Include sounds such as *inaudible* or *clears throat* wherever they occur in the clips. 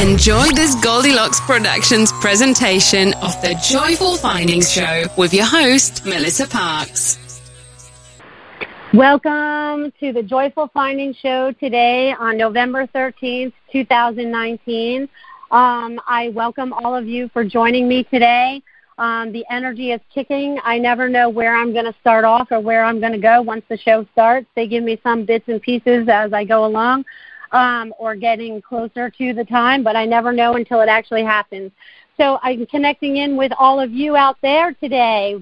Enjoy this Goldilocks Productions presentation of the Joyful Findings Show with your host, Melissa Parks. Welcome to the Joyful Findings Show today on November 13th, 2019. Um, I welcome all of you for joining me today. Um, the energy is kicking. I never know where I'm going to start off or where I'm going to go once the show starts. They give me some bits and pieces as I go along um, or getting closer to the time, but I never know until it actually happens. So I'm connecting in with all of you out there today,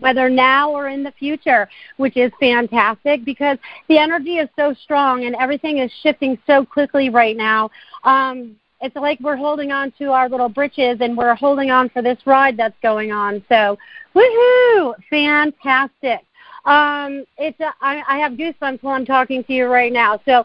whether now or in the future, which is fantastic because the energy is so strong and everything is shifting so quickly right now. Um, it's like we're holding on to our little britches and we're holding on for this ride that's going on. So, woohoo! Fantastic. Um, it's a, I, I have goosebumps while I'm talking to you right now. So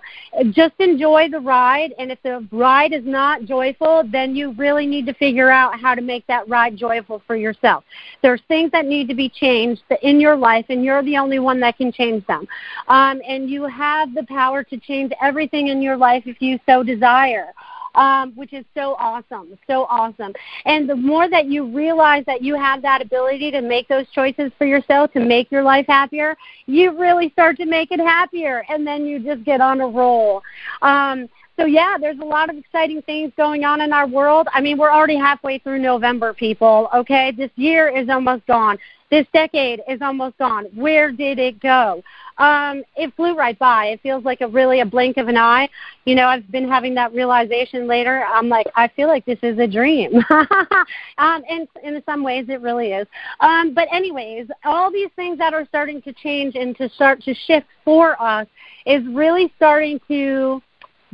just enjoy the ride, and if the ride is not joyful, then you really need to figure out how to make that ride joyful for yourself. There's things that need to be changed in your life, and you're the only one that can change them. Um, and you have the power to change everything in your life if you so desire um, which is so awesome, so awesome. And the more that you realize that you have that ability to make those choices for yourself to make your life happier, you really start to make it happier, and then you just get on a roll. Um, so yeah, there's a lot of exciting things going on in our world. I mean, we're already halfway through November, people. Okay, this year is almost gone. This decade is almost gone. Where did it go? Um, it flew right by. It feels like a really a blink of an eye. You know, I've been having that realization later. I'm like, I feel like this is a dream. *laughs* um, and in some ways, it really is. Um, but anyways, all these things that are starting to change and to start to shift for us is really starting to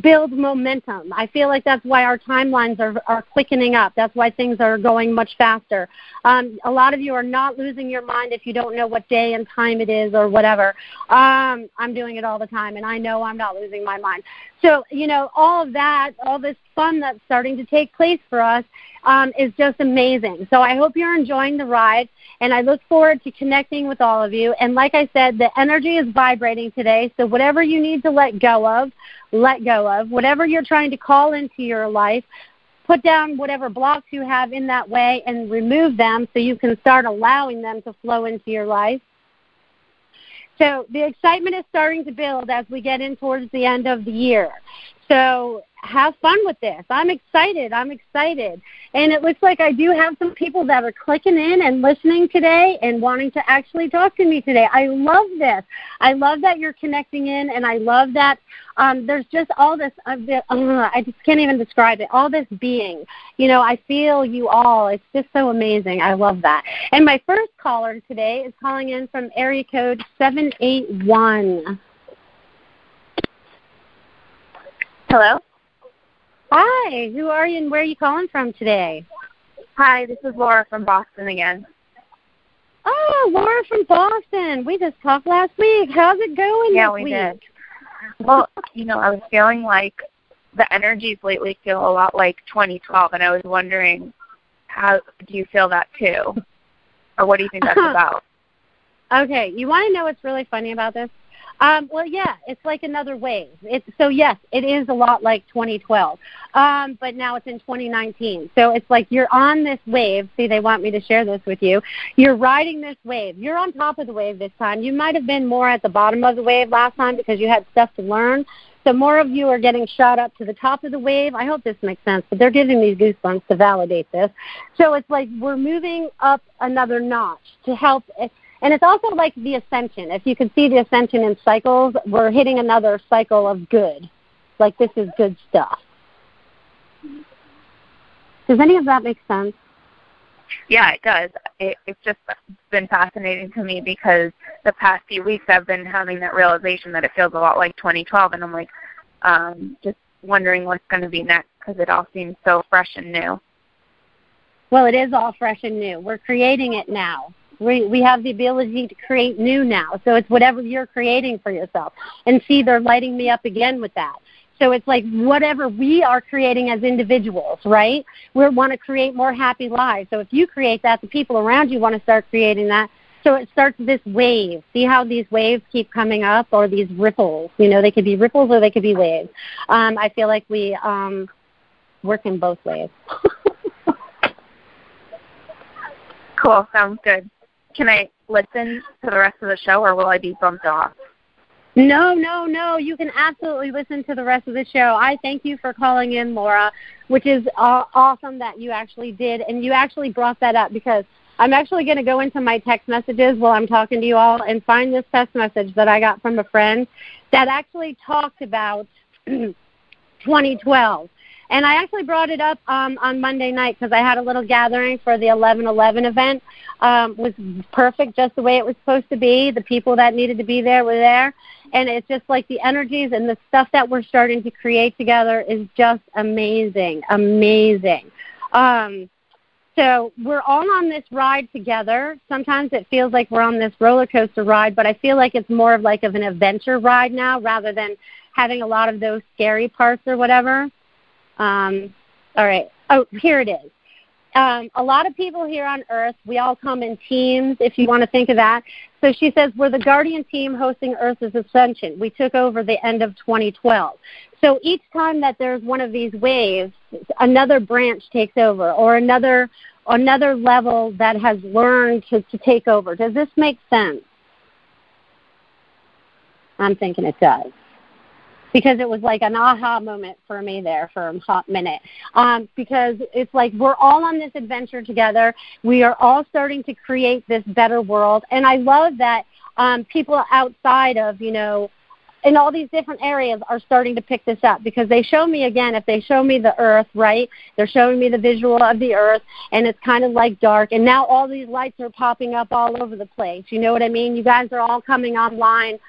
build momentum. I feel like that's why our timelines are, are quickening up. That's why things are going much faster. Um, a lot of you are not losing your mind if you don't know what day and time it is or whatever. Um, I'm doing it all the time, and I know I'm not losing my mind. So, you know, all of that, all this fun that's starting to take place for us um, is just amazing. So I hope you're enjoying the ride, and I look forward to connecting with all of you. And like I said, the energy is vibrating today, so whatever you need to let go of, let go of. Whatever you're trying to call into your life, put down whatever blocks you have in that way and remove them so you can start allowing them to flow into your life. So the excitement is starting to build as we get in towards the end of the year. So have fun with this. I'm excited. I'm excited. And it looks like I do have some people that are clicking in and listening today and wanting to actually talk to me today. I love this. I love that you're connecting in and I love that um, there's just all this, uh, uh, I just can't even describe it, all this being. You know, I feel you all. It's just so amazing. I love that. And my first caller today is calling in from area code 781. Hello? Hi, who are you and where are you calling from today? Hi, this is Laura from Boston again. Oh, Laura from Boston. We just talked last week. How's it going yeah, this we week? did. Well, you know, I was feeling like the energies lately feel a lot like 2012, and I was wondering, how do you feel that too, or what do you think that's *laughs* about? Okay, you want to know what's really funny about this? Um, well, yeah, it's like another wave. So yes, it is a lot like 2012, um, but now it's in 2019. So it's like you're on this wave. See, they want me to share this with you. You're riding this wave. You're on top of the wave this time. You might have been more at the bottom of the wave last time because you had stuff to learn. So more of you are getting shot up to the top of the wave. I hope this makes sense, but they're giving me goosebumps to validate this. So it's like we're moving up another notch to help. And it's also like the ascension. If you can see the ascension in cycles, we're hitting another cycle of good. Like this is good stuff. Does any of that make sense? Yeah, it does. It, it's just been fascinating to me because the past few weeks I've been having that realization that it feels a lot like 2012, and I'm like, um, just wondering what's going to be next because it all seems so fresh and new. Well, it is all fresh and new. We're creating it now. We we have the ability to create new now. So it's whatever you're creating for yourself. And see, they're lighting me up again with that. So it's like whatever we are creating as individuals, right? We want to create more happy lives. So if you create that, the people around you want to start creating that. So it starts this wave. See how these waves keep coming up, or these ripples? You know, they could be ripples or they could be waves. Um, I feel like we um, work in both ways. *laughs* cool. Sounds good can I listen to the rest of the show, or will I be bumped off? No, no, no. You can absolutely listen to the rest of the show. I thank you for calling in, Laura, which is uh, awesome that you actually did, and you actually brought that up because I'm actually going to go into my text messages while I'm talking to you all and find this text message that I got from a friend that actually talked about *clears throat* 2012. And I actually brought it up um, on Monday night because I had a little gathering for the 1111 event. Um, was perfect, just the way it was supposed to be. The people that needed to be there were there, and it's just like the energies and the stuff that we're starting to create together is just amazing, amazing. Um, so we're all on this ride together. Sometimes it feels like we're on this roller coaster ride, but I feel like it's more of like of an adventure ride now rather than having a lot of those scary parts or whatever. Um, all right. Oh, here it is. Um, a lot of people here on Earth, we all come in teams, if you want to think of that. So she says, we're the Guardian team hosting Earth's Ascension. We took over the end of 2012. So each time that there's one of these waves, another branch takes over or another another level that has learned to, to take over. Does this make sense? I'm thinking it does because it was like an aha moment for me there for a hot minute. Um, because it's like we're all on this adventure together. We are all starting to create this better world, and I love that um, people outside of you know in all these different areas are starting to pick this up because they show me again if they show me the earth right? They're showing me the visual of the earth and it's kind of like dark. And now all these lights are popping up all over the place. You know what i mean? You guys are all coming online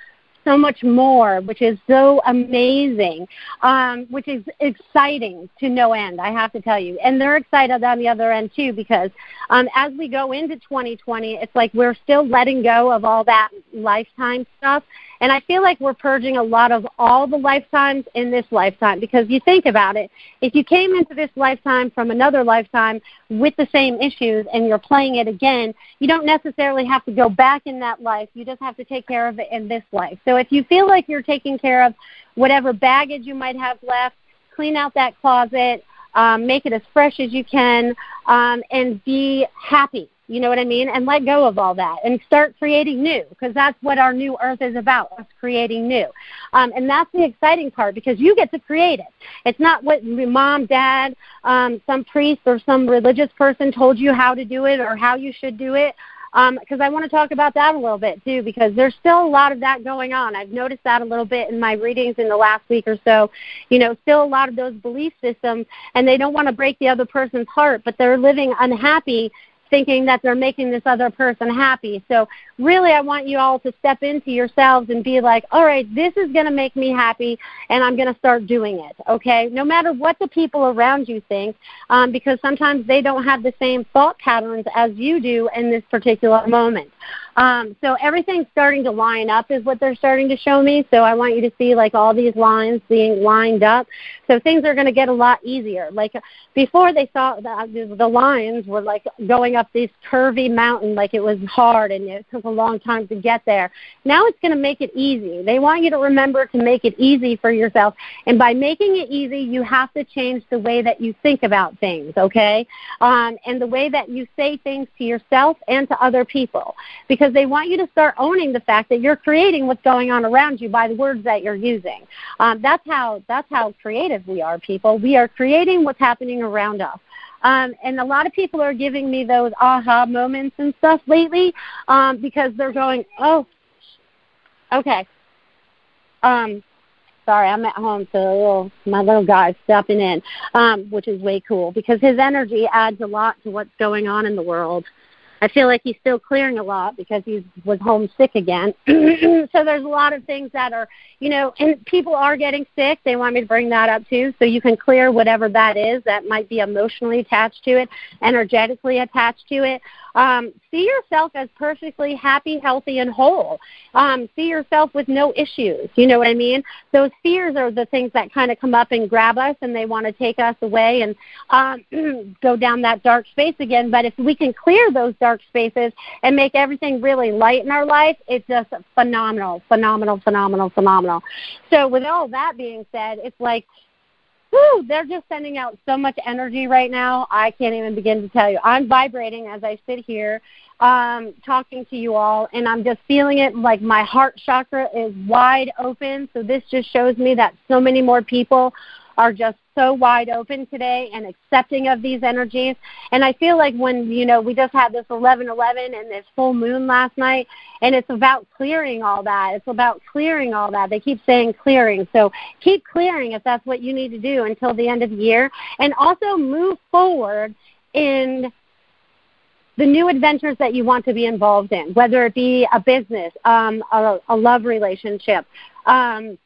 so much more, which is so amazing, um, which is exciting to no end, I have to tell you. And they're excited on the other end too because um, as we go into 2020, it's like we're still letting go of all that lifetime stuff. And I feel like we're purging a lot of all the lifetimes in this lifetime because you think about it, if you came into this lifetime from another lifetime with the same issues and you're playing it again, you don't necessarily have to go back in that life. You just have to take care of it in this life. So if you feel like you're taking care of whatever baggage you might have left, clean out that closet, um, make it as fresh as you can, um, and be happy You know what I mean? And let go of all that and start creating new because that's what our new earth is about, us creating new. Um, and that's the exciting part because you get to create it. It's not what mom, dad, um, some priest or some religious person told you how to do it or how you should do it because um, I want to talk about that a little bit too, because there's still a lot of that going on. I've noticed that a little bit in my readings in the last week or so. You know, still a lot of those belief systems, and they don't want to break the other person's heart, but they're living unhappy thinking that they're making this other person happy. So really I want you all to step into yourselves and be like, all right, this is going to make me happy and I'm going to start doing it, okay? No matter what the people around you think, um, because sometimes they don't have the same thought patterns as you do in this particular moment. Um, so everything's starting to line up is what they're starting to show me. So I want you to see like all these lines being lined up. So things are going to get a lot easier. Like before they saw the, the lines were like going up this curvy mountain like it was hard and it took a long time to get there. Now it's going to make it easy. They want you to remember to make it easy for yourself. And by making it easy, you have to change the way that you think about things, okay? Um, and the way that you say things to yourself and to other people. Because because they want you to start owning the fact that you're creating what's going on around you by the words that you're using. Um, that's how that's how creative we are, people. We are creating what's happening around us. Um, and a lot of people are giving me those aha moments and stuff lately um, because they're going, oh, okay. Um, sorry, I'm at home, so little, my little guy's stepping in, um, which is way cool because his energy adds a lot to what's going on in the world. I feel like he's still clearing a lot because he was homesick again. *clears throat* so there's a lot of things that are, you know, and people are getting sick. They want me to bring that up too. So you can clear whatever that is that might be emotionally attached to it, energetically attached to it. Um, see yourself as perfectly happy, healthy, and whole. Um, see yourself with no issues. You know what I mean? Those fears are the things that kind of come up and grab us, and they want to take us away and um, *clears throat* go down that dark space again. But if we can clear those dark spaces and make everything really light in our life, it's just phenomenal, phenomenal, phenomenal, phenomenal. So with all that being said, it's like whew, they're just sending out so much energy right now. I can't even begin to tell you. I'm vibrating as I sit here um, talking to you all, and I'm just feeling it like my heart chakra is wide open. So this just shows me that so many more people are just so wide open today and accepting of these energies. And I feel like when, you know, we just had this 11-11 and this full moon last night, and it's about clearing all that. It's about clearing all that. They keep saying clearing. So keep clearing if that's what you need to do until the end of the year. And also move forward in the new adventures that you want to be involved in, whether it be a business, um, a, a love relationship, um,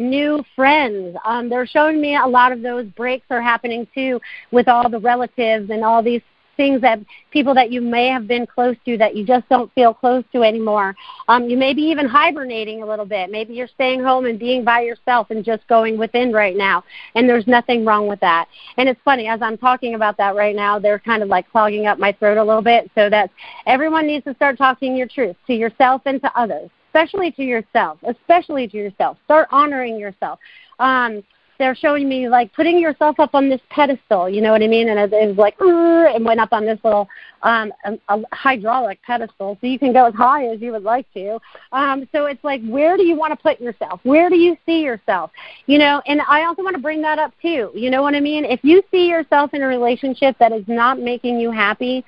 new friends. Um, they're showing me a lot of those breaks are happening too with all the relatives and all these things that people that you may have been close to that you just don't feel close to anymore. Um, you may be even hibernating a little bit. Maybe you're staying home and being by yourself and just going within right now. And there's nothing wrong with that. And it's funny, as I'm talking about that right now, they're kind of like clogging up my throat a little bit. So that everyone needs to start talking your truth to yourself and to others especially to yourself, especially to yourself. Start honoring yourself. Um, they're showing me like putting yourself up on this pedestal, you know what I mean? And it, it was like, and went up on this little um, a, a hydraulic pedestal, so you can go as high as you would like to. Um, so it's like, where do you want to put yourself? Where do you see yourself? You know, and I also want to bring that up too. You know what I mean? If you see yourself in a relationship that is not making you happy,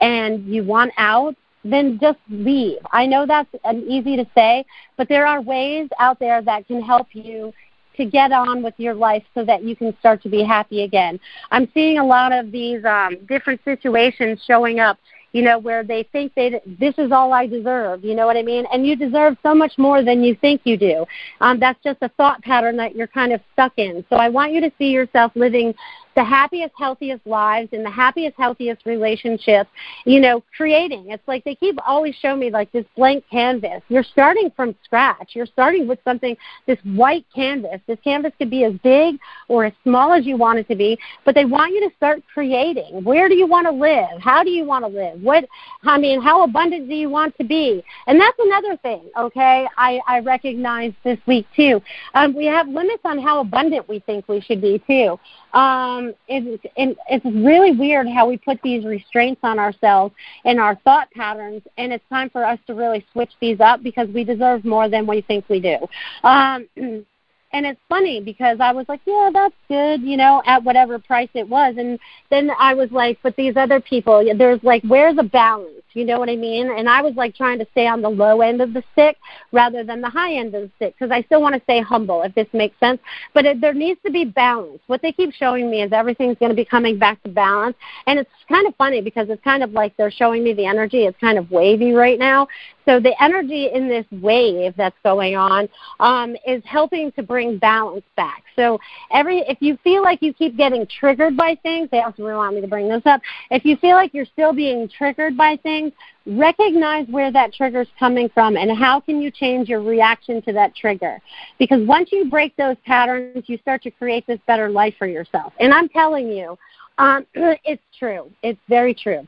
and you want out, then just leave. I know that's easy to say, but there are ways out there that can help you to get on with your life so that you can start to be happy again. I'm seeing a lot of these um, different situations showing up you know, where they think they this is all I deserve. You know what I mean? And you deserve so much more than you think you do. Um, that's just a thought pattern that you're kind of stuck in. So I want you to see yourself living the happiest, healthiest lives and the happiest, healthiest relationships, you know, creating. It's like they keep always showing me like this blank canvas. You're starting from scratch. You're starting with something, this white canvas. This canvas could be as big or as small as you want it to be, but they want you to start creating. Where do you want to live? How do you want to live? What, I mean, how abundant do you want to be? And that's another thing, okay, I, I recognize this week too. Um, we have limits on how abundant we think we should be too. Um, um, it, it, it's really weird how we put these restraints on ourselves and our thought patterns, and it's time for us to really switch these up because we deserve more than we think we do. Um, *clears throat* and it's funny because I was like, yeah, that's good, you know, at whatever price it was. And then I was like, but these other people, there's like, where's the balance? You know what I mean? And I was like trying to stay on the low end of the stick rather than the high end of the stick because I still want to stay humble, if this makes sense. But it, there needs to be balance. What they keep showing me is everything's going to be coming back to balance. And it's kind of funny because it's kind of like they're showing me the energy. It's kind of wavy right now. So the energy in this wave that's going on um, is helping to bring balance back. So every if you feel like you keep getting triggered by things, they also really want me to bring this up. If you feel like you're still being triggered by things, recognize where that trigger is coming from and how can you change your reaction to that trigger. Because once you break those patterns, you start to create this better life for yourself. And I'm telling you, um, *clears throat* it's true. It's very true.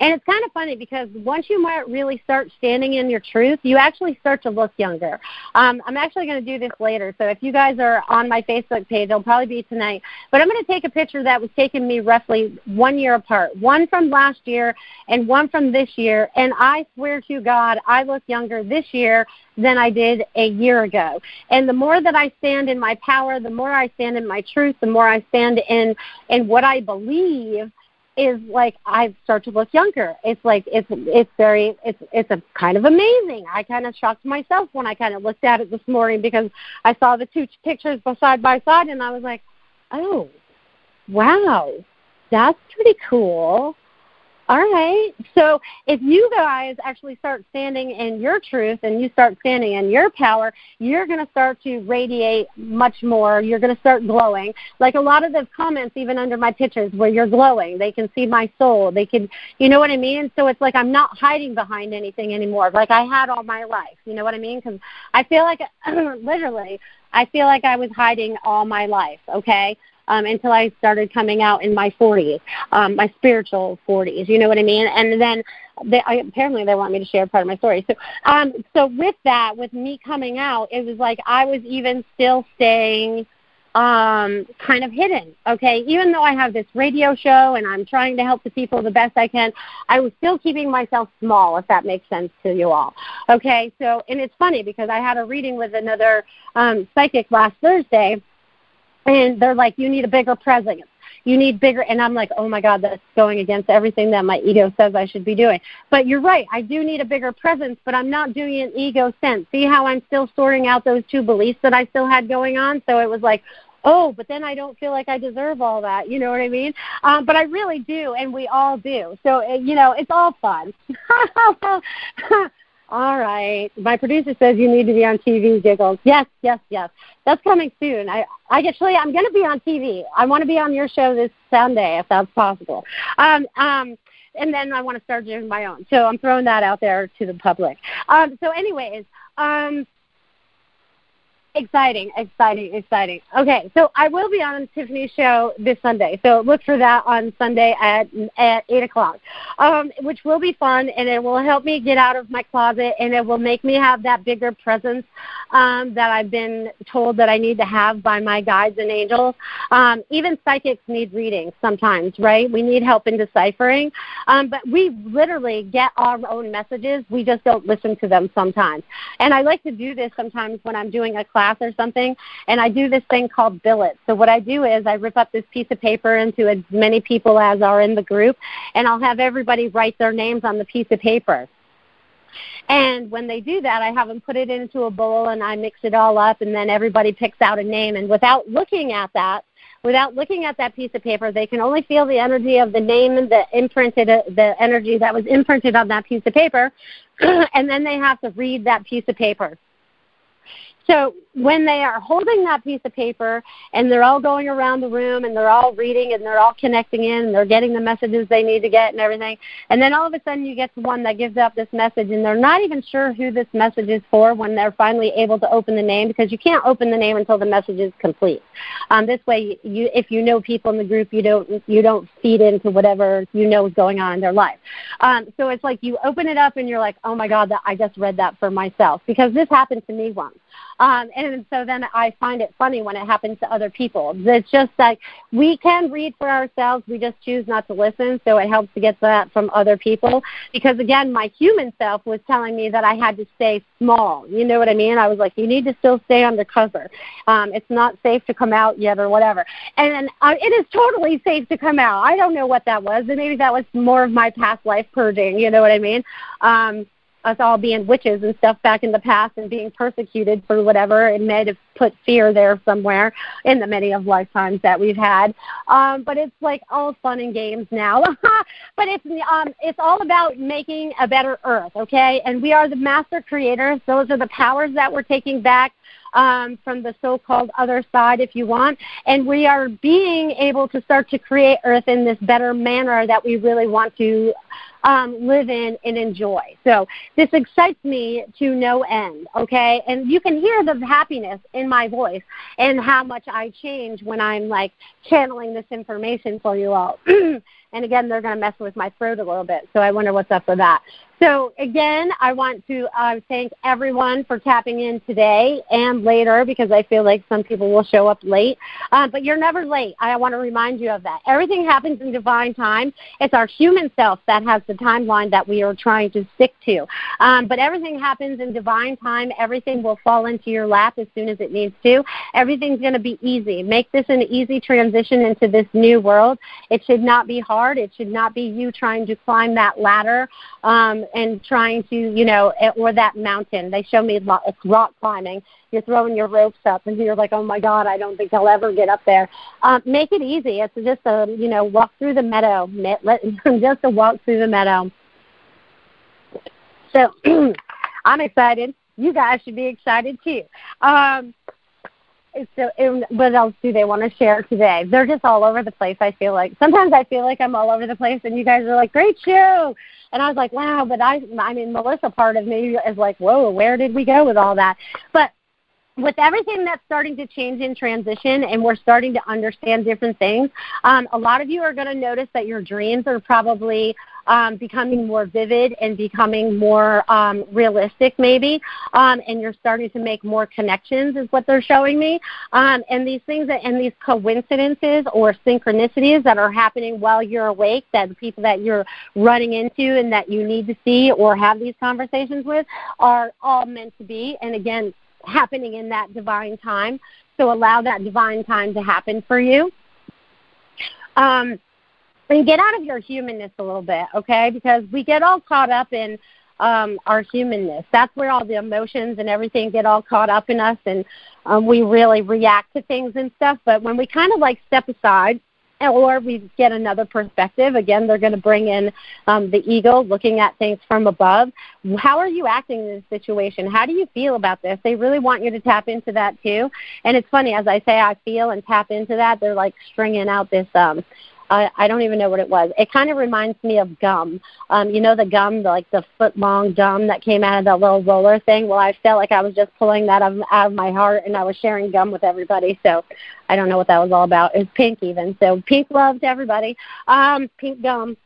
And it's kind of funny because once you might really start standing in your truth, you actually start to look younger. Um, I'm actually going to do this later, so if you guys are on my Facebook page, it'll probably be tonight. But I'm going to take a picture that was taken me roughly one year apart, one from last year and one from this year. And I swear to God, I look younger this year than I did a year ago. And the more that I stand in my power, the more I stand in my truth, the more I stand in in what I believe is like I start to look younger. It's like it's it's very it's it's a kind of amazing. I kind of shocked myself when I kind of looked at it this morning because I saw the two pictures side by side and I was like, "Oh, wow. That's pretty cool." All right. So if you guys actually start standing in your truth and you start standing in your power, you're going to start to radiate much more. You're going to start glowing. Like a lot of the comments, even under my pictures, where you're glowing, they can see my soul. They can, you know what I mean? So it's like I'm not hiding behind anything anymore, like I had all my life. You know what I mean? Because I feel like, *clears throat* literally, I feel like I was hiding all my life. Okay um, until I started coming out in my 40s, um, my spiritual 40s. You know what I mean? And then they, I, apparently they want me to share part of my story. So, um, so with that, with me coming out, it was like I was even still staying um kind of hidden okay even though i have this radio show and i'm trying to help the people the best i can i was still keeping myself small if that makes sense to you all okay so and it's funny because i had a reading with another um psychic last thursday and they're like, you need a bigger presence. You need bigger. And I'm like, oh my God, that's going against everything that my ego says I should be doing. But you're right. I do need a bigger presence, but I'm not doing in ego sense. See how I'm still sorting out those two beliefs that I still had going on? So it was like, oh, but then I don't feel like I deserve all that. You know what I mean? Um, but I really do, and we all do. So, uh, you know, it's all fun. *laughs* All right. My producer says you need to be on TV, Giggles. Yes, yes, yes. That's coming soon. I, I actually, I'm going to be on TV. I want to be on your show this Sunday, if that's possible. Um, um, and then I want to start doing my own. So I'm throwing that out there to the public. Um, so, anyways, um, Exciting, exciting, exciting. Okay, so I will be on Tiffany's show this Sunday. So look for that on Sunday at at eight o'clock, um, which will be fun, and it will help me get out of my closet, and it will make me have that bigger presence um, that I've been told that I need to have by my guides and angels. Um, even psychics need readings sometimes, right? We need help in deciphering, um, but we literally get our own messages. We just don't listen to them sometimes. And I like to do this sometimes when I'm doing a class or something, and I do this thing called billet. So what I do is I rip up this piece of paper into as many people as are in the group, and I'll have everybody write their names on the piece of paper. And when they do that, I have them put it into a bowl and I mix it all up, and then everybody picks out a name. And without looking at that, without looking at that piece of paper, they can only feel the energy of the name and the imprinted, uh, the energy that was imprinted on that piece of paper, *clears throat* and then they have to read that piece of paper. So when they are holding that piece of paper and they're all going around the room and they're all reading and they're all connecting in and they're getting the messages they need to get and everything, and then all of a sudden you get to one that gives up this message and they're not even sure who this message is for when they're finally able to open the name because you can't open the name until the message is complete. Um, this way, you, if you know people in the group, you don't you don't feed into whatever you know is going on in their life. Um, so it's like you open it up and you're like, oh my God, that I just read that for myself because this happened to me once. Um, and so then I find it funny when it happens to other people. It's just like we can read for ourselves. We just choose not to listen. So it helps to get that from other people. Because again, my human self was telling me that I had to stay small. You know what I mean? I was like, you need to still stay undercover. Um, it's not safe to come out yet or whatever. And uh, it is totally safe to come out. I don't know what that was. And maybe that was more of my past life purging. You know what I mean? Um, us all being witches and stuff back in the past and being persecuted for whatever. It may have put fear there somewhere in the many of lifetimes that we've had. Um, but it's like all fun and games now. *laughs* but it's um, it's all about making a better Earth, okay? And we are the master creators. Those are the powers that we're taking back um, from the so-called other side, if you want, and we are being able to start to create Earth in this better manner that we really want to um, live in and enjoy. So this excites me to no end, okay? And you can hear the happiness in my voice and how much I change when I'm like channeling this information for you all. *clears throat* and again, they're going to mess with my throat a little bit, so I wonder what's up with that. So again, I want to uh, thank everyone for tapping in today and later because I feel like some people will show up late. Uh, but you're never late. I want to remind you of that. Everything happens in divine time. It's our human self that has the timeline that we are trying to stick to. Um, but everything happens in divine time. Everything will fall into your lap as soon as it needs to. Everything's going to be easy. Make this an easy transition into this new world. It should not be hard. It should not be you trying to climb that ladder. Um, and trying to, you know, or that mountain. They show me it's rock climbing. You're throwing your ropes up, and you're like, oh my God, I don't think I'll ever get up there. Um, make it easy. It's just a, you know, walk through the meadow. *laughs* Just a walk through the meadow. So *clears throat* I'm excited. You guys should be excited too. Um, so what else do they want to share today? They're just all over the place. I feel like sometimes I feel like I'm all over the place, and you guys are like, "Great show," and I was like, "Wow!" But I, I mean, Melissa part of me is like, "Whoa, where did we go with all that?" But with everything that's starting to change in transition and we're starting to understand different things, um, a lot of you are going to notice that your dreams are probably um, becoming more vivid and becoming more um, realistic, maybe. Um, and you're starting to make more connections, is what they're showing me. Um, and these things that, and these coincidences or synchronicities that are happening while you're awake, that the people that you're running into and that you need to see or have these conversations with are all meant to be. And again, happening in that divine time. So allow that divine time to happen for you. Um, and get out of your humanness a little bit, okay? Because we get all caught up in um, our humanness. That's where all the emotions and everything get all caught up in us, and um, we really react to things and stuff. But when we kind of like step aside or we get another perspective. Again, they're going to bring in um, the ego, looking at things from above. How are you acting in this situation? How do you feel about this? They really want you to tap into that too. And it's funny, as I say, I feel and tap into that. They're like stringing out this um, I, I don't even know what it was. It kind of reminds me of gum. Um, you know the gum, the, like the foot long gum that came out of that little roller thing. Well, I felt like I was just pulling that out of, out of my heart, and I was sharing gum with everybody. So I don't know what that was all about. It was pink even. So pink love to everybody. Um, pink gum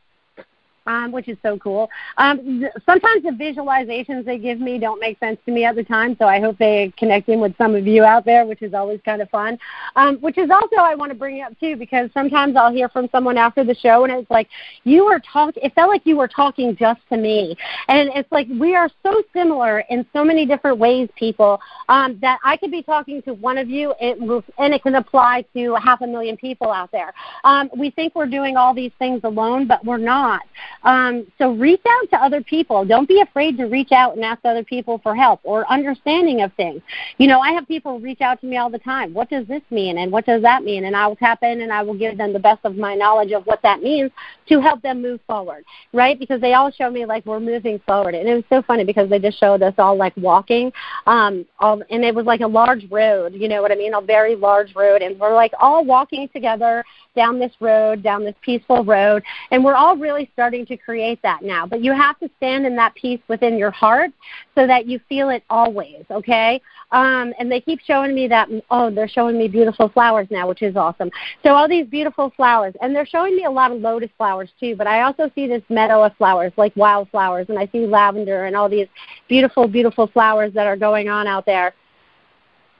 um, which is so cool. Um, sometimes the visualizations they give me don't make sense to me at the time, so I hope they connect in with some of you out there, which is always kind of fun. Um, which is also I want to bring up too, because sometimes I'll hear from someone after the show, and it's like you were talking. It felt like you were talking just to me, and it's like we are so similar in so many different ways, people, um, that I could be talking to one of you, it will, and it can apply to half a million people out there. Um, we think we're doing all these things alone, but we're not. Um, so reach out to other people. Don't be afraid to reach out and ask other people for help or understanding of things. You know, I have people reach out to me all the time. What does this mean and what does that mean? And I will tap in and I will give them the best of my knowledge of what that means to help them move forward, right? Because they all show me like we're moving forward. And it was so funny because they just showed us all like walking, um, all, and it was like a large road, you know what I mean? A very large road. And we're like all walking together down this road, down this peaceful road. And we're all really starting to create that now. But you have to stand in that peace within your heart so that you feel it always, okay? Um, and they keep showing me that, oh, they're showing me beautiful flowers now, which is awesome. So all these beautiful flowers. And they're showing me a lot of lotus flowers too, but I also see this meadow of flowers, like wildflowers, and I see lavender and all these beautiful, beautiful flowers that are going on out there.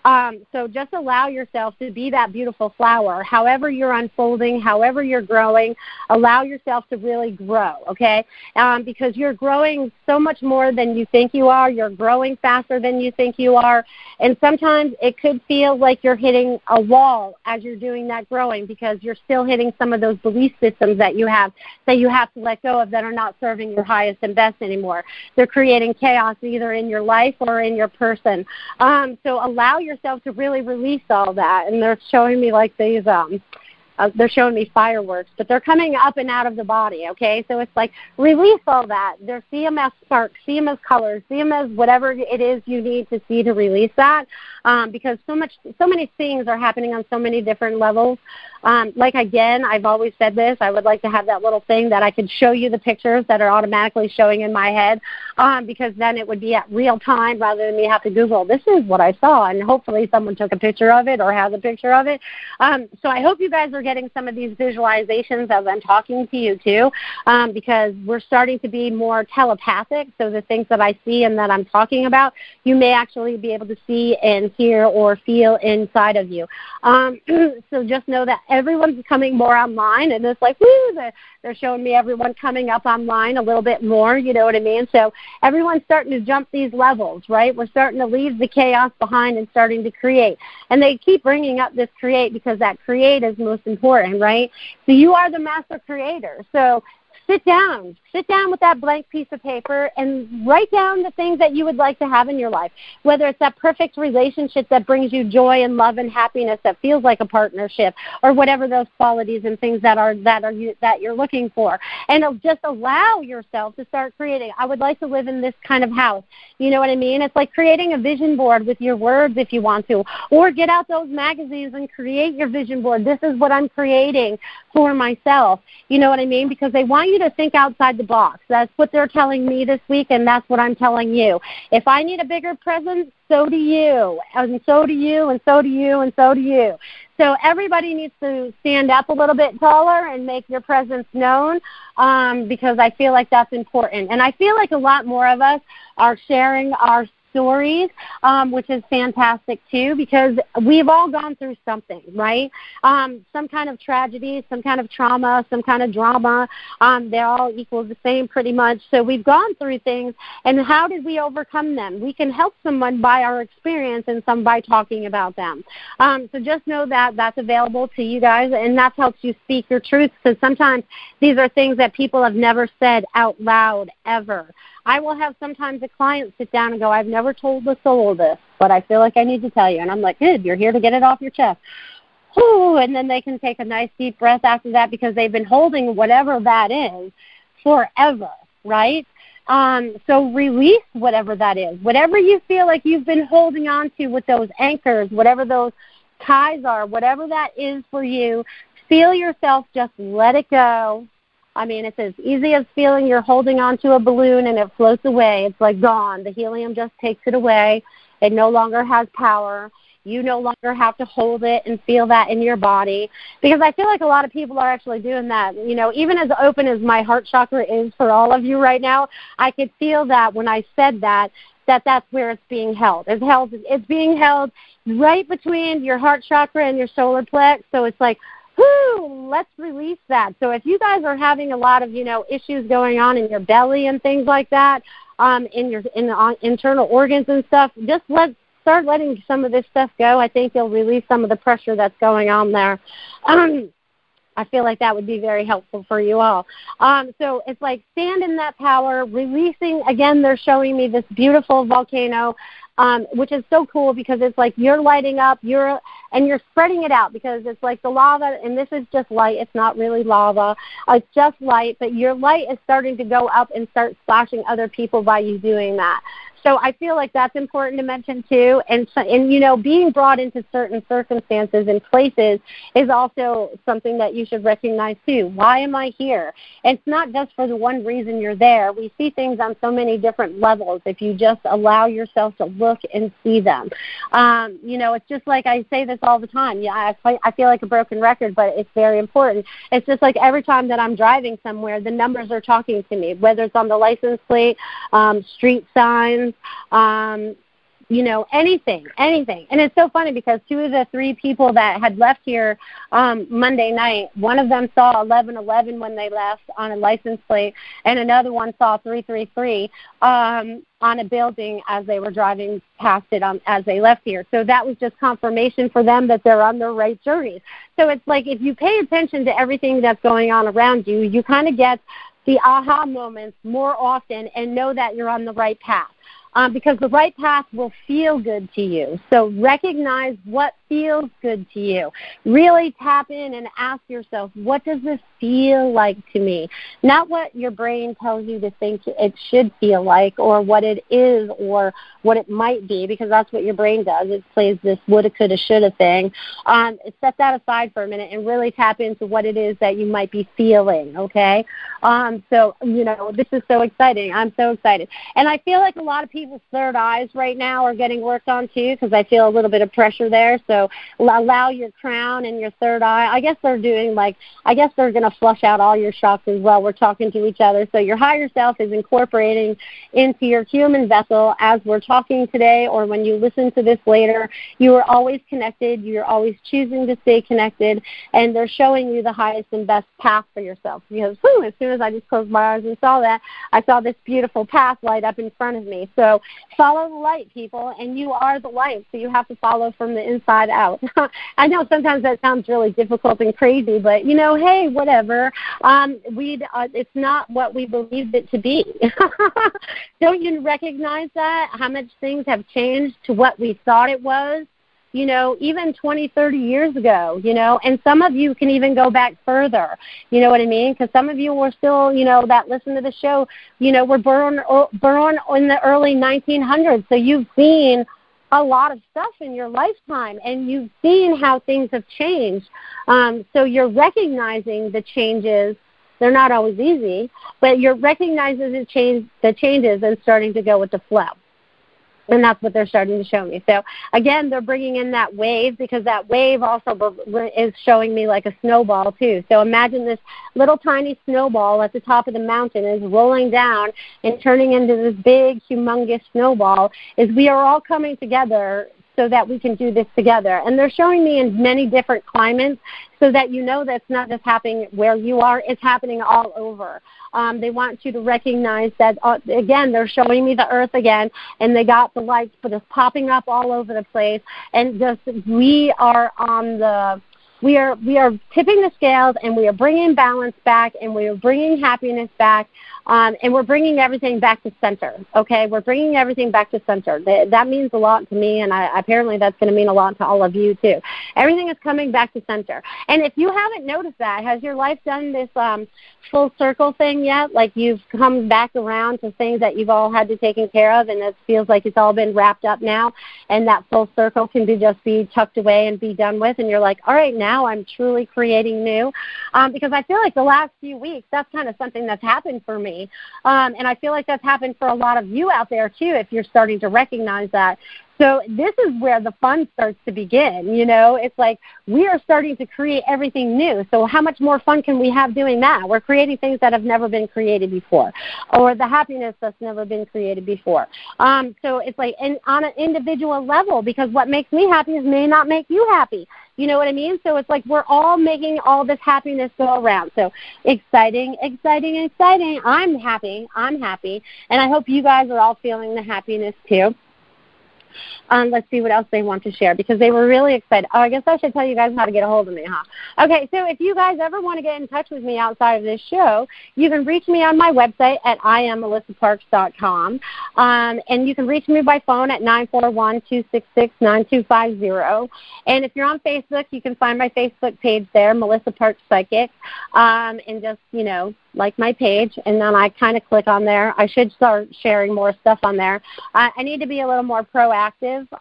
Um, so just allow yourself to be that beautiful flower. However you're unfolding, however you're growing, allow yourself to really grow, okay? Um, because you're growing so much more than you think you are. You're growing faster than you think you are. And sometimes it could feel like you're hitting a wall as you're doing that growing because you're still hitting some of those belief systems that you have that you have to let go of that are not serving your highest and best anymore. They're creating chaos either in your life or in your person. Um, so allow yourself to really release all that. And they're showing me like these um, uh, they're showing me fireworks, but they're coming up and out of the body, okay? So it's like release all that. They're see them as sparks, see them as colors, see them as whatever it is you need to see to release that um, because so much, so many things are happening on so many different levels. Um, like again, I've always said this. I would like to have that little thing that I could show you the pictures that are automatically showing in my head, um, because then it would be at real time rather than me have to Google. This is what I saw, and hopefully someone took a picture of it or has a picture of it. Um, so I hope you guys are getting some of these visualizations as I'm talking to you too, um, because we're starting to be more telepathic. So the things that I see and that I'm talking about, you may actually be able to see and hear or feel inside of you. Um, *clears throat* so just know that everyone's coming more online, and it's like, woo, they're, they're showing me everyone coming up online a little bit more, you know what I mean? So everyone's starting to jump these levels, right? We're starting to leave the chaos behind and starting to create. And they keep bringing up this create because that create is most important, right? So you are the master creator. So sit down. Sit down with that blank piece of paper and write down the things that you would like to have in your life. Whether it's that perfect relationship that brings you joy and love and happiness that feels like a partnership, or whatever those qualities and things that are that are you, that you're looking for, and just allow yourself to start creating. I would like to live in this kind of house. You know what I mean? It's like creating a vision board with your words if you want to, or get out those magazines and create your vision board. This is what I'm creating for myself. You know what I mean? Because they want you to think outside the box. That's what they're telling me this week, and that's what I'm telling you. If I need a bigger presence, so do you, and so do you, and so do you, and so do you. So everybody needs to stand up a little bit taller and make your presence known um, because I feel like that's important. And I feel like a lot more of us are sharing our stories, um, which is fantastic too, because we've all gone through something, right? Um, some kind of tragedy, some kind of trauma, some kind of drama. Um, they all equal the same pretty much. So we've gone through things, and how did we overcome them? We can help someone by our experience and some by talking about them. Um, so just know that that's available to you guys, and that helps you speak your truth because sometimes these are things that people have never said out loud ever. I will have sometimes a client sit down and go, I've never told the soul this, but I feel like I need to tell you. And I'm like, good, you're here to get it off your chest. Ooh, and then they can take a nice deep breath after that because they've been holding whatever that is forever, right? Um, so release whatever that is. Whatever you feel like you've been holding on to with those anchors, whatever those ties are, whatever that is for you, feel yourself just let it go I mean, it's as easy as feeling you're holding onto a balloon and it floats away. It's like gone. The helium just takes it away. It no longer has power. You no longer have to hold it and feel that in your body. Because I feel like a lot of people are actually doing that. You know, even as open as my heart chakra is for all of you right now, I could feel that when I said that, that that's where it's being held. It's held it's being held right between your heart chakra and your solar plex. So it's like whoo, let's release that. So if you guys are having a lot of, you know, issues going on in your belly and things like that, um, in your in the internal organs and stuff, just let start letting some of this stuff go. I think you'll release some of the pressure that's going on there. Um, I feel like that would be very helpful for you all. Um, so it's like stand in that power, releasing. Again, they're showing me this beautiful volcano um, which is so cool because it's like you're lighting up, you're and you're spreading it out because it's like the lava, and this is just light. It's not really lava. It's just light, but your light is starting to go up and start splashing other people by you doing that. So I feel like that's important to mention too. And and you know, being brought into certain circumstances and places is also something that you should recognize too. Why am I here? it's not just for the one reason you're there. We see things on so many different levels if you just allow yourself to look and see them. Um, you know, it's just like I say this all the time. Yeah, I, I feel like a broken record, but it's very important. It's just like every time that I'm driving somewhere, the numbers are talking to me, whether it's on the license plate, um, street signs, um, you know, anything, anything. And it's so funny because two of the three people that had left here um, Monday night, one of them saw 1111 when they left on a license plate, and another one saw 333 um, on a building as they were driving past it um, as they left here. So that was just confirmation for them that they're on the right journey. So it's like if you pay attention to everything that's going on around you, you kind of get the aha moments more often and know that you're on the right path um, because the right path will feel good to you. So recognize what feels good to you. Really tap in and ask yourself, what does this feel like to me? Not what your brain tells you to think it should feel like or what it is or what it might be because that's what your brain does. It plays this woulda, coulda, shoulda thing. Um, set that aside for a minute and really tap into what it is that you might be feeling, okay? Um, so, you know, this is so exciting. I'm so excited. And I feel like a lot of people's third eyes right now are getting worked on too because I feel a little bit of pressure there. So allow your crown and your third eye. I guess they're doing like, I guess they're going to flush out all your chakras while we're talking to each other. So your higher self is incorporating into your human vessel as we're talking today or when you listen to this later. You are always connected. You're always choosing to stay connected and they're showing you the highest and best path for yourself. Because whew, as soon as I just closed my eyes and saw that, I saw this beautiful path light up in front of me. So follow the light, people, and you are the light. So you have to follow from the inside out. *laughs* I know sometimes that sounds really difficult and crazy, but you know, hey, whatever. Um, we uh, it's not what we believed it to be. *laughs* Don't you recognize that? How much things have changed to what we thought it was? you know, even 20, 30 years ago, you know, and some of you can even go back further, you know what I mean? Because some of you were still, you know, that listen to the show, you know, were born, born in the early 1900s. So you've seen a lot of stuff in your lifetime and you've seen how things have changed. Um, so you're recognizing the changes. They're not always easy, but you're recognizing the change, the changes and starting to go with the flow and that's what they're starting to show me. So again, they're bringing in that wave because that wave also is showing me like a snowball too. So imagine this little tiny snowball at the top of the mountain is rolling down and turning into this big, humongous snowball. Is we are all coming together so that we can do this together. And they're showing me in many different climates so that you know that's not just happening where you are, it's happening all over. Um, they want you to recognize that, uh, again, they're showing me the earth again, and they got the lights but it's popping up all over the place. And just we are on the we are we are tipping the scales and we are bringing balance back and we are bringing happiness back um, and we're bringing everything back to center. Okay, we're bringing everything back to center. That, that means a lot to me, and I, apparently that's going to mean a lot to all of you too. Everything is coming back to center. And if you haven't noticed that, has your life done this um, full circle thing yet? Like you've come back around to things that you've all had to take care of, and it feels like it's all been wrapped up now, and that full circle can be just be tucked away and be done with, and you're like, all right, now I'm truly creating new. Um, because I feel like the last few weeks, that's kind of something that's happened for me um, and I feel like that's happened for a lot of you out there too, if you're starting to recognize that. So this is where the fun starts to begin. You know, it's like we are starting to create everything new. So how much more fun can we have doing that? We're creating things that have never been created before, or the happiness that's never been created before. Um, so it's like in, on an individual level, because what makes me happy may not make you happy. You know what I mean? So it's like we're all making all this happiness go around. So exciting, exciting, exciting. I'm happy. I'm happy. And I hope you guys are all feeling the happiness too. Um, let's see what else they want to share because they were really excited. Oh, I guess I should tell you guys how to get a hold of me, huh? Okay, so if you guys ever want to get in touch with me outside of this show, you can reach me on my website at iammelissaparks.com. Um, and you can reach me by phone at 941-266-9250. And if you're on Facebook, you can find my Facebook page there, Melissa Parks Psychic. Um, and just, you know, like my page, and then I kind of click on there. I should start sharing more stuff on there. I, I need to be a little more proactive.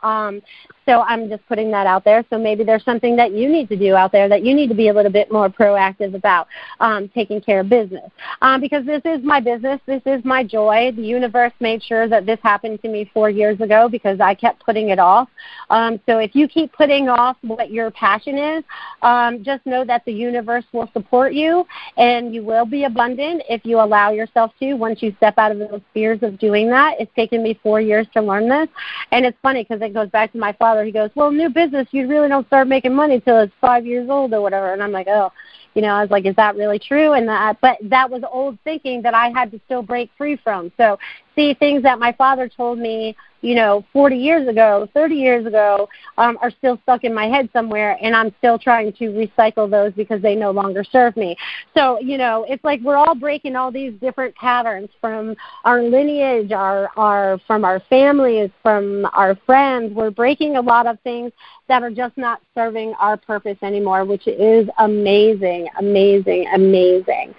Um, So I'm just putting that out there. So maybe there's something that you need to do out there that you need to be a little bit more proactive about um, taking care of business. Um, because this is my business, this is my joy. The universe made sure that this happened to me four years ago because I kept putting it off. Um, so if you keep putting off what your passion is, um, just know that the universe will support you and you will be abundant if you allow yourself to once you step out of those fears of doing that. It's taken me four years to learn this. And it's funny because it goes back to my father. He goes, Well, new business, you really don't start making money until it's five years old or whatever. And I'm like, Oh, you know, I was like, is that really true? And that, but that was old thinking that I had to still break free from. So see things that my father told me you know, 40 years ago, 30 years ago, um, are still stuck in my head somewhere, and I'm still trying to recycle those because they no longer serve me. So, you know, it's like we're all breaking all these different patterns from our lineage, our, our from our families, from our friends. We're breaking a lot of things that are just not serving our purpose anymore, which is amazing, amazing, amazing.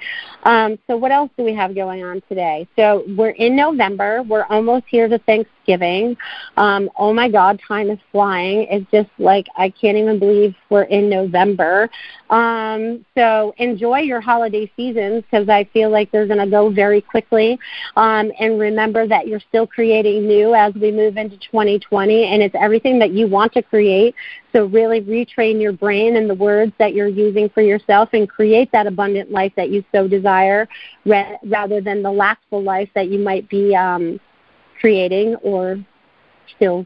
Um, so, what else do we have going on today? So, we're in November. We're almost here to Thanksgiving. Um, oh my God, time is flying. It's just like I can't even believe we're in November. Um, so enjoy your holiday seasons because I feel like they're going to go very quickly. Um, and remember that you're still creating new as we move into 2020, and it's everything that you want to create. So really retrain your brain and the words that you're using for yourself and create that abundant life that you so desire rather than the lackful life that you might be um, creating or still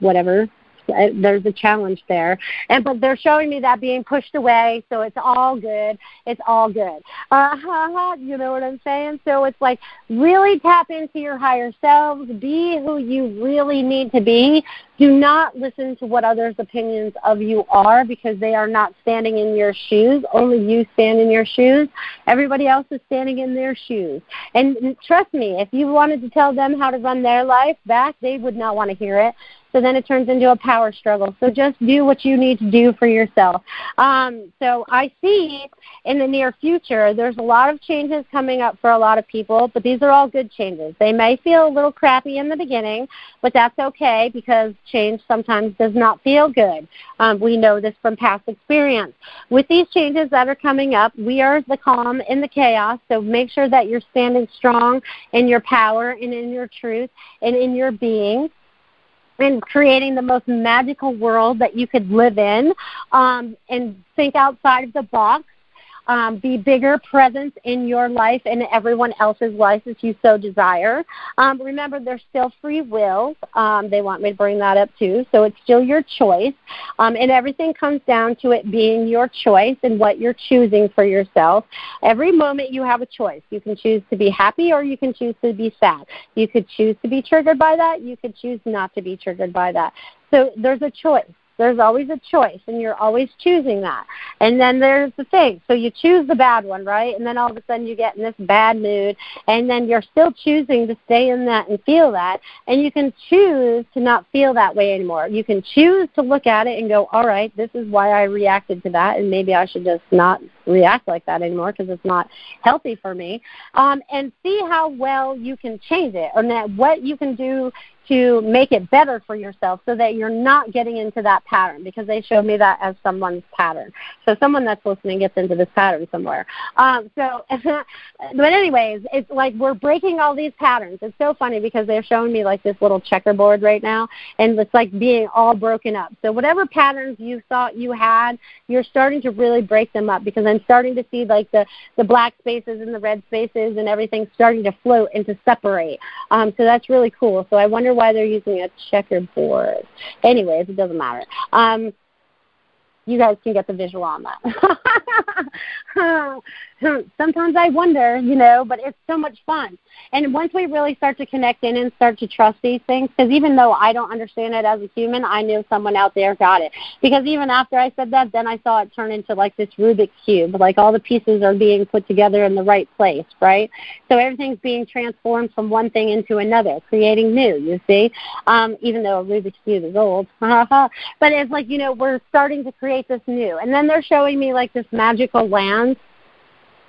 whatever there's a challenge there. And but they're showing me that being pushed away so it's all good. It's all good. Uh huh. you know what i'm saying? So it's like really tap into your higher selves. Be who you really need to be. Do not listen to what others opinions of you are because they are not standing in your shoes. Only you stand in your shoes. Everybody else is standing in their shoes. And trust me if you wanted to tell them how to run their life back they would not want to hear it so then it turns into a power struggle. So just do what you need to do for yourself. Um, so I see in the near future there's a lot of changes coming up for a lot of people, but these are all good changes. They may feel a little crappy in the beginning, but that's okay because change sometimes does not feel good. Um, we know this from past experience. With these changes that are coming up, we are the calm in the chaos. So make sure that you're standing strong in your power and in your truth and in your being and creating the most magical world that you could live in um, and think outside of the box um, be bigger presence in your life and everyone else's life if you so desire. Um, remember, there's still free will. Um, they want me to bring that up too. So it's still your choice. Um, and everything comes down to it being your choice and what you're choosing for yourself. Every moment you have a choice. You can choose to be happy or you can choose to be sad. You could choose to be triggered by that. You could choose not to be triggered by that. So there's a choice. There's always a choice, and you're always choosing that. And then there's the thing. So you choose the bad one, right? And then all of a sudden you get in this bad mood, and then you're still choosing to stay in that and feel that. And you can choose to not feel that way anymore. You can choose to look at it and go, all right, this is why I reacted to that, and maybe I should just not react like that anymore because it's not healthy for me. Um, and see how well you can change it, and that what you can do to make it better for yourself so that you're not getting into that pattern because they showed me that as someone's pattern. So someone that's listening gets into this pattern somewhere. Um, so, *laughs* but anyways, it's like we're breaking all these patterns. It's so funny because they're showing me like this little checkerboard right now and it's like being all broken up. So whatever patterns you thought you had, you're starting to really break them up because I'm starting to see like the, the black spaces and the red spaces and everything starting to float and to separate. Um, so that's really cool. So I wonder why they're using a checkerboard. Anyways, it doesn't matter. Um, you guys can get the visual on that. *laughs* Sometimes I wonder, you know, but it's so much fun. And once we really start to connect in and start to trust these things, because even though I don't understand it as a human, I knew someone out there got it. Because even after I said that, then I saw it turn into like this Rubik's Cube. Like all the pieces are being put together in the right place, right? So everything's being transformed from one thing into another, creating new, you see? Um, even though a Rubik's Cube is old. *laughs* but it's like, you know, we're starting to create this new. And then they're showing me like this magical land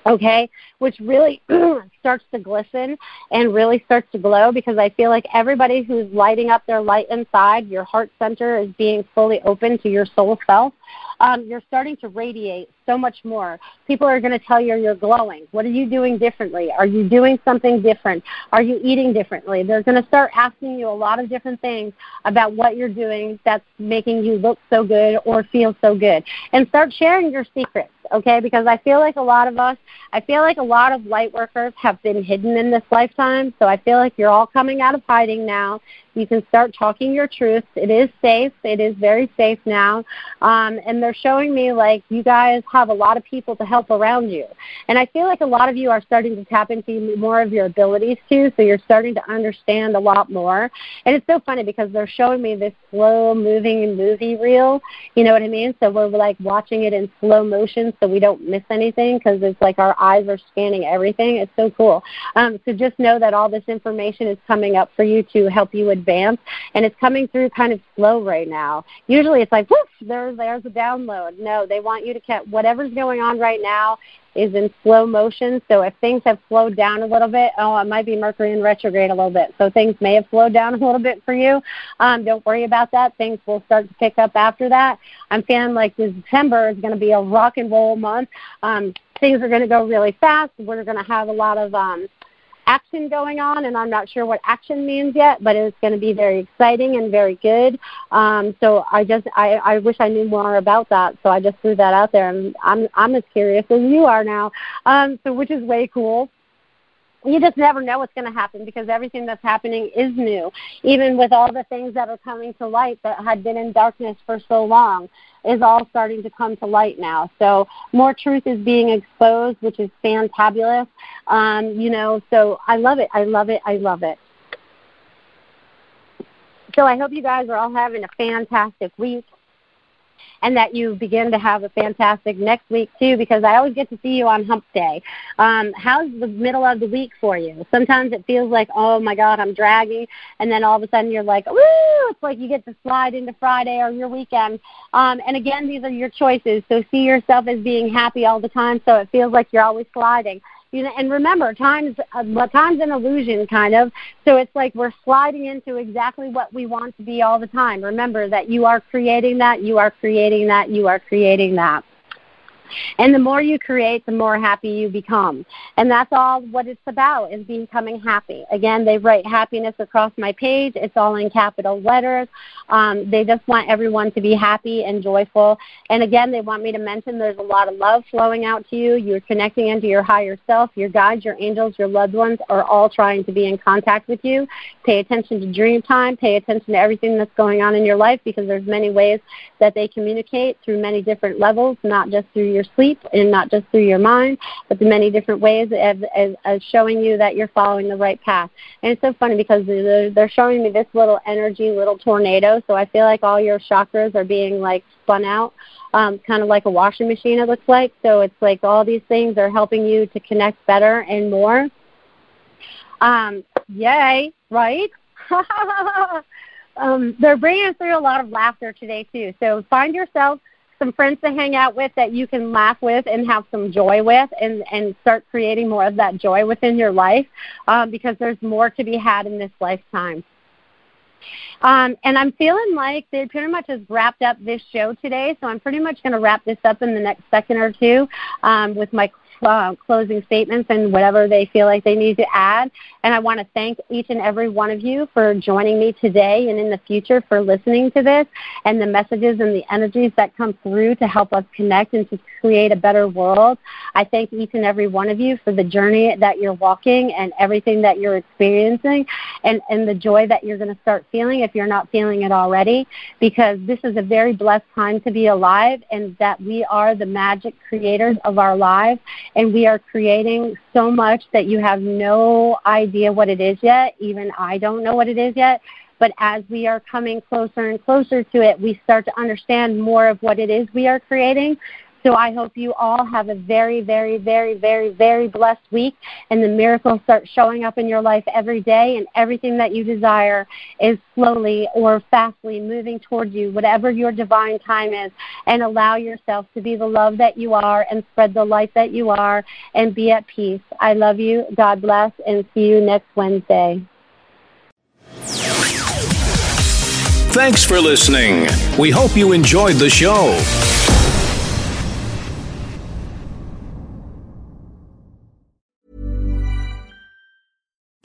okay, which really *clears throat* starts to glisten and really starts to glow because I feel like everybody who's lighting up their light inside, your heart center is being fully open to your soul self. Um, you're starting to radiate so much more. People are going to tell you you're glowing. What are you doing differently? Are you doing something different? Are you eating differently? They're going to start asking you a lot of different things about what you're doing that's making you look so good or feel so good. And start sharing your secrets okay? Because I feel like a lot of us, I feel like a lot of light workers have been hidden in this lifetime. So I feel like you're all coming out of hiding now. You can start talking your truth. It is safe. It is very safe now. Um, and they're showing me like you guys have a lot of people to help around you. And I feel like a lot of you are starting to tap into more of your abilities too. So you're starting to understand a lot more. And it's so funny because they're showing me this slow moving movie reel. You know what I mean? So we're like watching it in slow motion so we don't miss anything because it's like our eyes are scanning everything. It's so cool. Um, so just know that all this information is coming up for you to help you advance, and it's coming through kind of slow right now. Usually it's like, whoosh, there's there's a download. No, they want you to catch whatever's going on right now is in slow motion. So if things have slowed down a little bit, oh, it might be Mercury in retrograde a little bit. So things may have slowed down a little bit for you. Um, don't worry about that. Things will start to pick up after that. I'm feeling like December is going to be a rock and roll month. Um, things are going to go really fast. We're going to have a lot of um, action going on, and I'm not sure what action means yet, but it's going to be very exciting and very good. Um, so I just I, I wish I knew more about that. So I just threw that out there, and I'm I'm as curious as you are now. Um, so which is way cool you just never know what's going to happen because everything that's happening is new. Even with all the things that are coming to light that had been in darkness for so long is all starting to come to light now. So more truth is being exposed, which is fantabulous. Um, you know, so I love it. I love it. I love it. So I hope you guys are all having a fantastic week and that you begin to have a fantastic next week too because I always get to see you on hump day. Um, how's the middle of the week for you? Sometimes it feels like, oh my God, I'm dragging, and then all of a sudden you're like, woo, it's like you get to slide into Friday or your weekend. Um, and again, these are your choices. So see yourself as being happy all the time so it feels like you're always sliding you know, and remember, time's uh, time's an illusion, kind of. So it's like we're sliding into exactly what we want to be all the time. Remember that you are creating that, you are creating that, you are creating that. And the more you create, the more happy you become. And that's all what it's about is becoming happy. Again, they write happiness across my page. It's all in capital letters. Um, they just want everyone to be happy and joyful. And again, they want me to mention there's a lot of love flowing out to you. You're connecting into your higher self. Your guides, your angels, your loved ones are all trying to be in contact with you. Pay attention to dream time. Pay attention to everything that's going on in your life because there's many ways that they communicate through many different levels, not just through your sleep and not just through your mind, but the many different ways of, of, of showing you that you're following the right path. And it's so funny because they're, they're showing me this little energy, little tornado. So I feel like all your chakras are being like spun out, um, kind of like a washing machine. It looks like. So it's like all these things are helping you to connect better and more. Um, yay! Right. *laughs* um, they're bringing through a lot of laughter today too. So find yourself some friends to hang out with that you can laugh with and have some joy with and, and start creating more of that joy within your life um, because there's more to be had in this lifetime. Um, and I'm feeling like they pretty much has wrapped up this show today, so I'm pretty much going to wrap this up in the next second or two um, with my uh, closing statements and whatever they feel like they need to add. And I want to thank each and every one of you for joining me today and in the future for listening to this and the messages and the energies that come through to help us connect and to create a better world. I thank each and every one of you for the journey that you're walking and everything that you're experiencing and, and the joy that you're going to start feeling if you're not feeling it already because this is a very blessed time to be alive and that we are the magic creators of our lives and we are creating so much that you have no idea what it is yet. Even I don't know what it is yet. But as we are coming closer and closer to it, we start to understand more of what it is we are creating. So I hope you all have a very, very, very, very, very blessed week and the miracles start showing up in your life every day and everything that you desire is slowly or fastly moving towards you, whatever your divine time is, and allow yourself to be the love that you are and spread the light that you are and be at peace. I love you. God bless and see you next Wednesday. Thanks for listening. We hope you enjoyed the show.